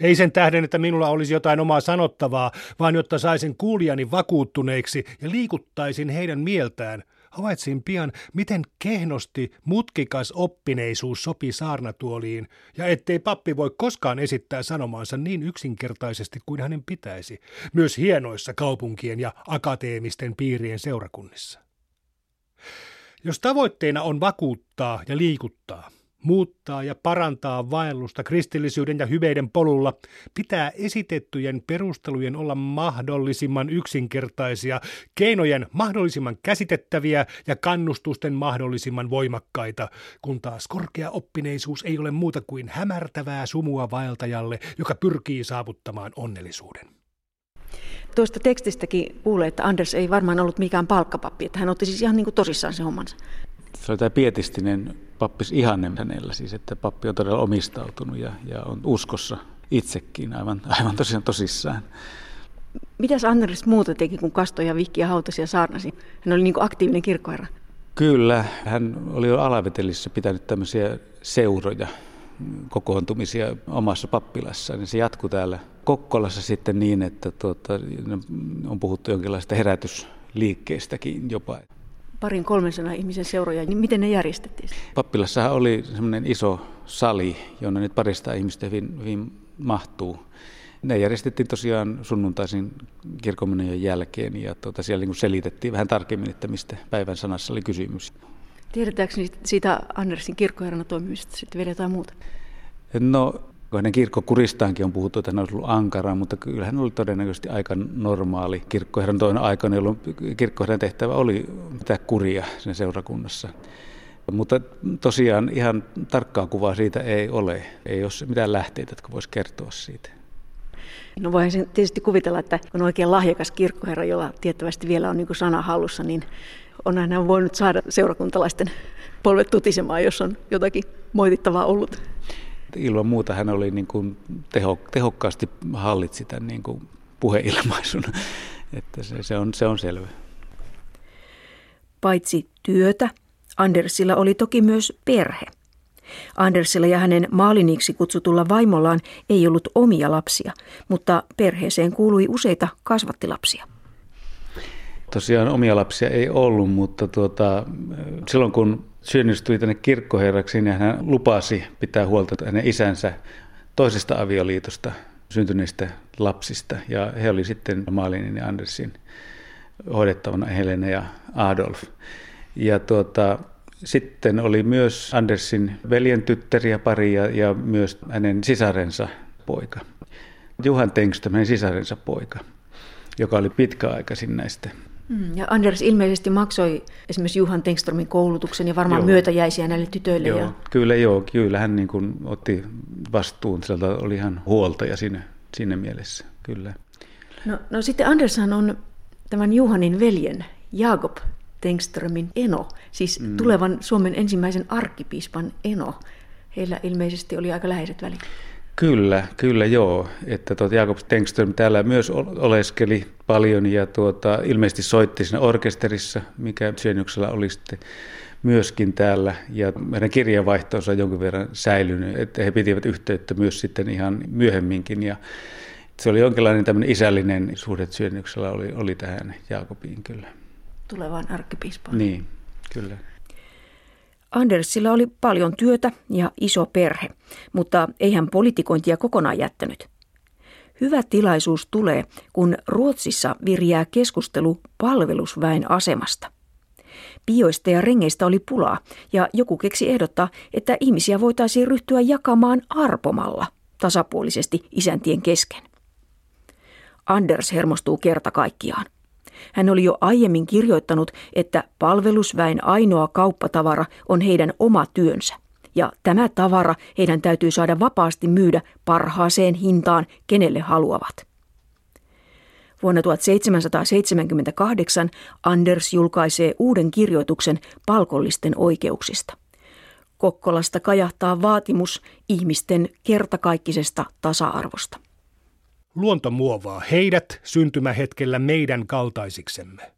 ei sen tähden, että minulla olisi jotain omaa sanottavaa, vaan jotta saisin kuulijani vakuuttuneiksi ja liikuttaisin heidän mieltään. Havaitsin pian, miten kehnosti mutkikas oppineisuus sopii saarnatuoliin, ja ettei pappi voi koskaan esittää sanomaansa niin yksinkertaisesti kuin hänen pitäisi, myös hienoissa kaupunkien ja akateemisten piirien seurakunnissa. Jos tavoitteena on vakuuttaa ja liikuttaa, muuttaa ja parantaa vaellusta kristillisyyden ja hyveiden polulla, pitää esitettyjen perustelujen olla mahdollisimman yksinkertaisia, keinojen mahdollisimman käsitettäviä ja kannustusten mahdollisimman voimakkaita, kun taas korkea oppineisuus ei ole muuta kuin hämärtävää sumua vaeltajalle, joka pyrkii saavuttamaan onnellisuuden. Tuosta tekstistäkin kuulee, että Anders ei varmaan ollut mikään palkkapappi, että hän otti siis ihan niin kuin tosissaan se hommansa. Se oli tämä pietistinen pappis ihanne hänellä, siis että pappi on todella omistautunut ja, ja on uskossa itsekin aivan, aivan tosiaan tosissaan. Mitäs Anders muuta teki, kun kastoi ja vihki ja hautasi ja saarnasi? Hän oli niin kuin aktiivinen kirkkoherra. Kyllä, hän oli jo alavetelissä pitänyt tämmöisiä seuroja, kokoontumisia omassa pappilassaan. Ja se jatkuu täällä Kokkolassa sitten niin, että tuota, on puhuttu jonkinlaista herätysliikkeestäkin jopa parin 300 ihmisen seuroja, niin miten ne järjestettiin? Pappilassahan oli semmoinen iso sali, jonne nyt parista ihmistä hyvin, hyvin mahtuu. Ne järjestettiin tosiaan sunnuntaisin kirkonmenojen jälkeen ja tuota, siellä niin selitettiin vähän tarkemmin, että mistä päivän sanassa oli kysymys. Tiedetäänkö siitä Andersin kirkkoherrana toimimisesta sitten vielä jotain muuta? No hänen kirkkokuristaankin on puhuttu, että hän olisi ollut ankara, mutta kyllä hän oli todennäköisesti aika normaali kirkkoherran toinen aikana, jolloin kirkkoherran tehtävä oli pitää kuria sen seurakunnassa. Mutta tosiaan ihan tarkkaa kuvaa siitä ei ole. Ei ole mitään lähteitä, jotka voisi kertoa siitä. No voihan sen tietysti kuvitella, että on oikein lahjakas kirkkoherra, jolla tiettävästi vielä on niin sana hallussa, niin on hän voinut saada seurakuntalaisten polvet tutisemaan, jos on jotakin moitittavaa ollut ilman muuta hän oli niin kuin teho, tehokkaasti hallitsi tämän niin kuin puheilmaisun. Että se, se, on, se on selvä. Paitsi työtä, Andersilla oli toki myös perhe. Andersilla ja hänen maaliniksi kutsutulla vaimollaan ei ollut omia lapsia, mutta perheeseen kuului useita kasvattilapsia. Tosiaan omia lapsia ei ollut, mutta tuota, silloin kun synnystyi tänne kirkkoherraksi, niin hän lupasi pitää huolta hänen isänsä toisesta avioliitosta syntyneistä lapsista. Ja he oli sitten Malinin ja Andersin hoidettavana Helena ja Adolf. Ja tuota, sitten oli myös Andersin veljen tyttäriä pari ja, ja myös hänen sisarensa poika. Juhan Tengström, hänen sisarensa poika, joka oli pitkäaikaisin näistä ja Anders ilmeisesti maksoi esimerkiksi Juhan Tengströmin koulutuksen ja varmaan joo. myötäjäisiä näille tytöille. Joo, ja... Kyllä joo, kyllä hän niin kuin otti vastuun, sieltä oli ihan huoltaja siinä, siinä mielessä, kyllä. No, no sitten Andershan on tämän Juhanin veljen Jakob Tengströmin eno, siis mm. tulevan Suomen ensimmäisen arkkipiispan eno. Heillä ilmeisesti oli aika läheiset välit. Kyllä, kyllä joo. Että tuota Jakob Tengström täällä myös oleskeli paljon ja tuota, ilmeisesti soitti siinä orkesterissa, mikä Syönyksellä oli sitten myöskin täällä. Ja meidän kirjeenvaihtonsa on jonkin verran säilynyt, että he pitivät yhteyttä myös sitten ihan myöhemminkin. Ja se oli jonkinlainen tämmöinen isällinen suhde Syönyksellä oli, oli tähän Jaakobiin kyllä. Tulevaan arkkipiispaan. Niin, kyllä. Andersilla oli paljon työtä ja iso perhe, mutta ei hän politikointia kokonaan jättänyt. Hyvä tilaisuus tulee, kun Ruotsissa virjää keskustelu palvelusväen asemasta. Pioista ja rengeistä oli pulaa, ja joku keksi ehdottaa, että ihmisiä voitaisiin ryhtyä jakamaan arpomalla tasapuolisesti isäntien kesken. Anders hermostuu kerta kaikkiaan. Hän oli jo aiemmin kirjoittanut, että palvelusväen ainoa kauppatavara on heidän oma työnsä. Ja tämä tavara heidän täytyy saada vapaasti myydä parhaaseen hintaan, kenelle haluavat. Vuonna 1778 Anders julkaisee uuden kirjoituksen palkollisten oikeuksista. Kokkolasta kajahtaa vaatimus ihmisten kertakaikkisesta tasa-arvosta. Luonto muovaa heidät syntymähetkellä meidän kaltaisiksemme.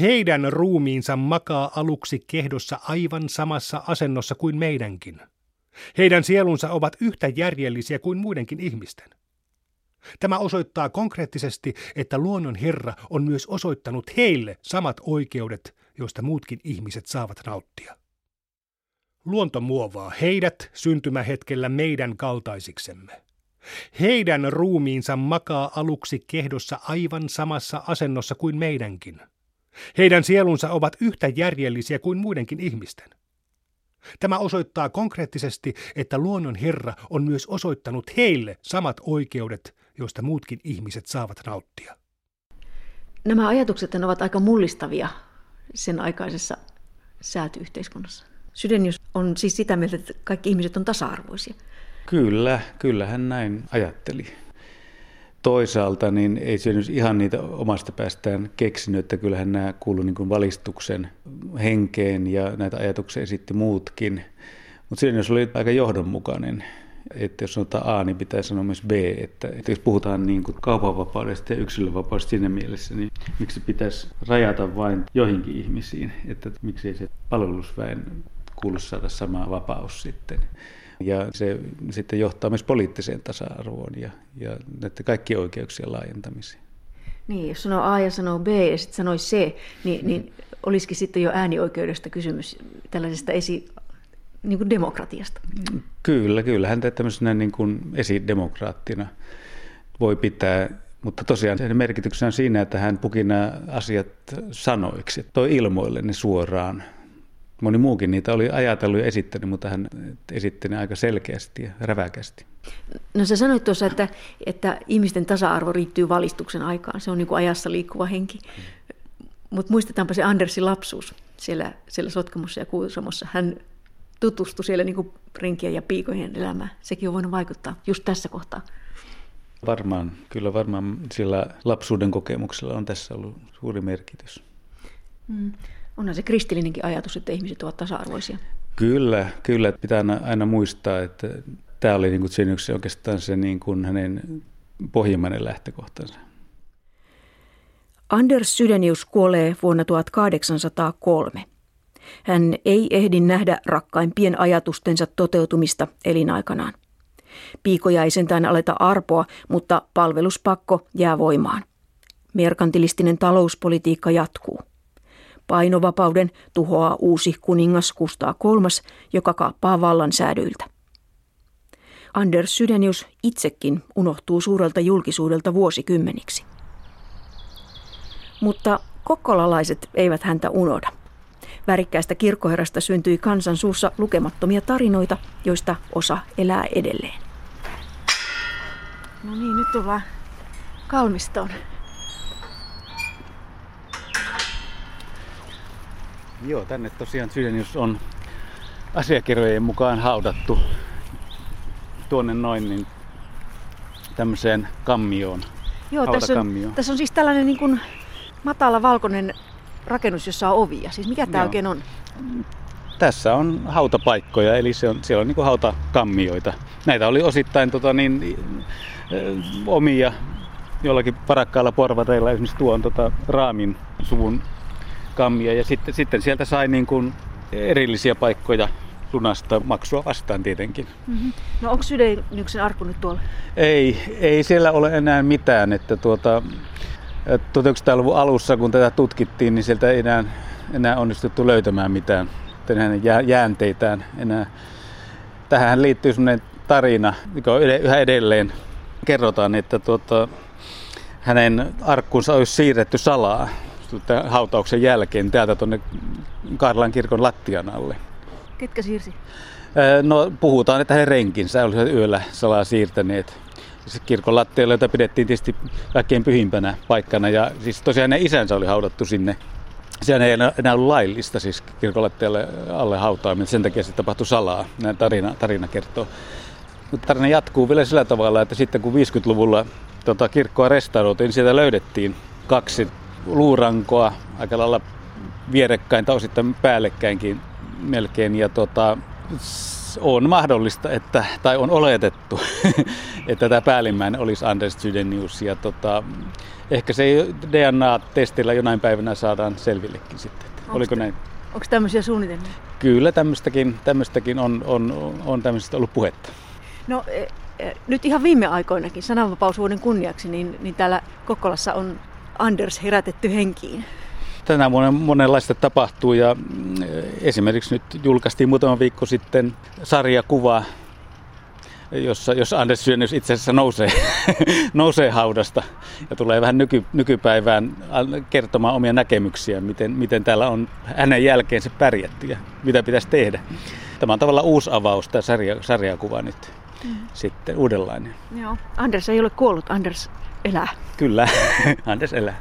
Heidän ruumiinsa makaa aluksi kehdossa aivan samassa asennossa kuin meidänkin. Heidän sielunsa ovat yhtä järjellisiä kuin muidenkin ihmisten. Tämä osoittaa konkreettisesti, että luonnon Herra on myös osoittanut heille samat oikeudet, joista muutkin ihmiset saavat nauttia. Luonto muovaa heidät syntymähetkellä meidän kaltaisiksemme. Heidän ruumiinsa makaa aluksi kehdossa aivan samassa asennossa kuin meidänkin. Heidän sielunsa ovat yhtä järjellisiä kuin muidenkin ihmisten. Tämä osoittaa konkreettisesti, että luonnon Herra on myös osoittanut heille samat oikeudet, joista muutkin ihmiset saavat nauttia. Nämä ajatukset ovat aika mullistavia sen aikaisessa säätyyhteiskunnassa. Sydenius on siis sitä mieltä, että kaikki ihmiset on tasa-arvoisia. Kyllä, kyllä hän näin ajatteli. Toisaalta niin ei se nyt ihan niitä omasta päästään keksinyt, että kyllähän nämä kuuluu niin valistuksen henkeen ja näitä ajatuksia esitti muutkin. Mutta siinä jos oli aika johdonmukainen, että jos sanotaan A, niin pitää sanoa myös B, että, että jos puhutaan niin kuin kaupanvapaudesta ja yksilönvapaudesta siinä mielessä, niin miksi pitäisi rajata vain joihinkin ihmisiin, että miksi ei se palvelusväen kuulu saada sama vapaus sitten. Ja se sitten johtaa myös poliittiseen tasa-arvoon ja, ja näiden kaikkien oikeuksien laajentamiseen. Niin, jos sanoo A ja sanoo B ja sitten sanoi C, niin, niin olisikin sitten jo äänioikeudesta kysymys tällaisesta esi, niin kuin demokratiasta. Kyllä, kyllä. Häntä tämmöisenä niin kuin esidemokraattina voi pitää, mutta tosiaan sen merkityksenä on siinä, että hän puki nämä asiat sanoiksi, toi ilmoille ne suoraan Moni muukin niitä oli ajatellut ja esittänyt, mutta hän esitti ne aika selkeästi ja räväkästi. No sä sanoit tuossa, että, että ihmisten tasa-arvo riittyy valistuksen aikaan. Se on niin kuin ajassa liikkuva henki. Mutta muistetaanpa se Andersin lapsuus siellä, siellä Sotkamossa ja Kuusamossa. Hän tutustui siellä niin kuin rinkien ja piikojen elämään. Sekin on voinut vaikuttaa just tässä kohtaa. Varmaan, kyllä varmaan sillä lapsuuden kokemuksella on tässä ollut suuri merkitys. Mm. Onhan se kristillinenkin ajatus, että ihmiset ovat tasa-arvoisia. Kyllä, kyllä. Pitää aina muistaa, että tämä oli niin kuin yksi oikeastaan se niin kuin hänen pohjimmainen lähtökohtansa. Anders Sydenius kuolee vuonna 1803. Hän ei ehdi nähdä rakkaimpien ajatustensa toteutumista elinaikanaan. Piikoja ei sentään aleta arpoa, mutta palveluspakko jää voimaan. Merkantilistinen talouspolitiikka jatkuu. Painovapauden tuhoaa uusi kuningas Kustaa kolmas, joka kaappaa vallan säädyiltä. Anders Sydenius itsekin unohtuu suurelta julkisuudelta vuosikymmeniksi. Mutta kokkolalaiset eivät häntä unohda. Värikkäästä kirkkoherrasta syntyi kansan suussa lukemattomia tarinoita, joista osa elää edelleen. No niin, nyt ollaan kalmistoon. Joo, tänne tosiaan Sydenius on asiakirjojen mukaan haudattu tuonne noin niin tämmöiseen kammioon. Joo, tässä on, tässä on siis tällainen niin kuin matala valkoinen rakennus, jossa on ovia. Siis mikä tämä oikein on? Tässä on hautapaikkoja, eli se on, siellä on niin kuin hautakammioita. Näitä oli osittain tota, niin, omia jollakin parakkaalla porvareilla. Esimerkiksi tuon tota, Raamin suvun kammia ja sitten, sitten sieltä sai niin kuin erillisiä paikkoja lunasta maksua vastaan tietenkin. Mm-hmm. No onko Sydänyksen arkku nyt tuolla? Ei, ei siellä ole enää mitään. Että tuota, 1900-luvun alussa, kun tätä tutkittiin, niin sieltä ei enää, enää onnistuttu löytämään mitään hänen jäänteitään enää. Tähän liittyy sellainen tarina, joka on yhä edelleen. Kerrotaan, että tuota, hänen arkkunsa olisi siirretty salaa hautauksen jälkeen täältä tuonne Karlan kirkon lattian alle. Ketkä siirsi? No puhutaan, että he renkinsä olisivat yöllä salaa siirtäneet se kirkon lattialle, jota pidettiin tietysti kaikkein pyhimpänä paikkana. Ja siis tosiaan ne isänsä oli haudattu sinne. Sehän ei enää ollut laillista siis kirkon lattialle alle hautaaminen, sen takia se tapahtui salaa, näin tarina, tarina kertoo. Mutta tarina jatkuu vielä sillä tavalla, että sitten kun 50-luvulla tota, kirkkoa restauroitiin, niin sieltä löydettiin kaksi luurankoa aika lailla vierekkäin tai osittain päällekkäinkin melkein. Ja tota, on mahdollista, että, tai on oletettu, että tämä päällimmäinen olisi Anders Sydenius. Ja tota, ehkä se DNA-testillä jonain päivänä saadaan selvillekin sitten. Onko Oliko näin? Onko tämmöisiä suunnitelmia? Kyllä tämmöistäkin, tämmöistäkin on, on, on tämmöistä ollut puhetta. No e, e, nyt ihan viime aikoinakin sananvapausvuoden kunniaksi, niin, niin täällä Kokkolassa on Anders herätetty henkiin? Tänä vuonna monenlaista tapahtuu ja mm, esimerkiksi nyt julkaistiin muutama viikko sitten sarjakuva, jossa, jos Anders Syönys itse asiassa nousee, nousee haudasta ja tulee vähän nyky, nykypäivään kertomaan omia näkemyksiä, miten, miten täällä on hänen jälkeensä pärjätty ja mitä pitäisi tehdä. Tämä on tavallaan uusi avaus, tämä sarja, sarjakuva nyt. Mm. Sitten uudenlainen. Joo. Anders ei ole kuollut, Anders elää. Kyllä, Anders elää.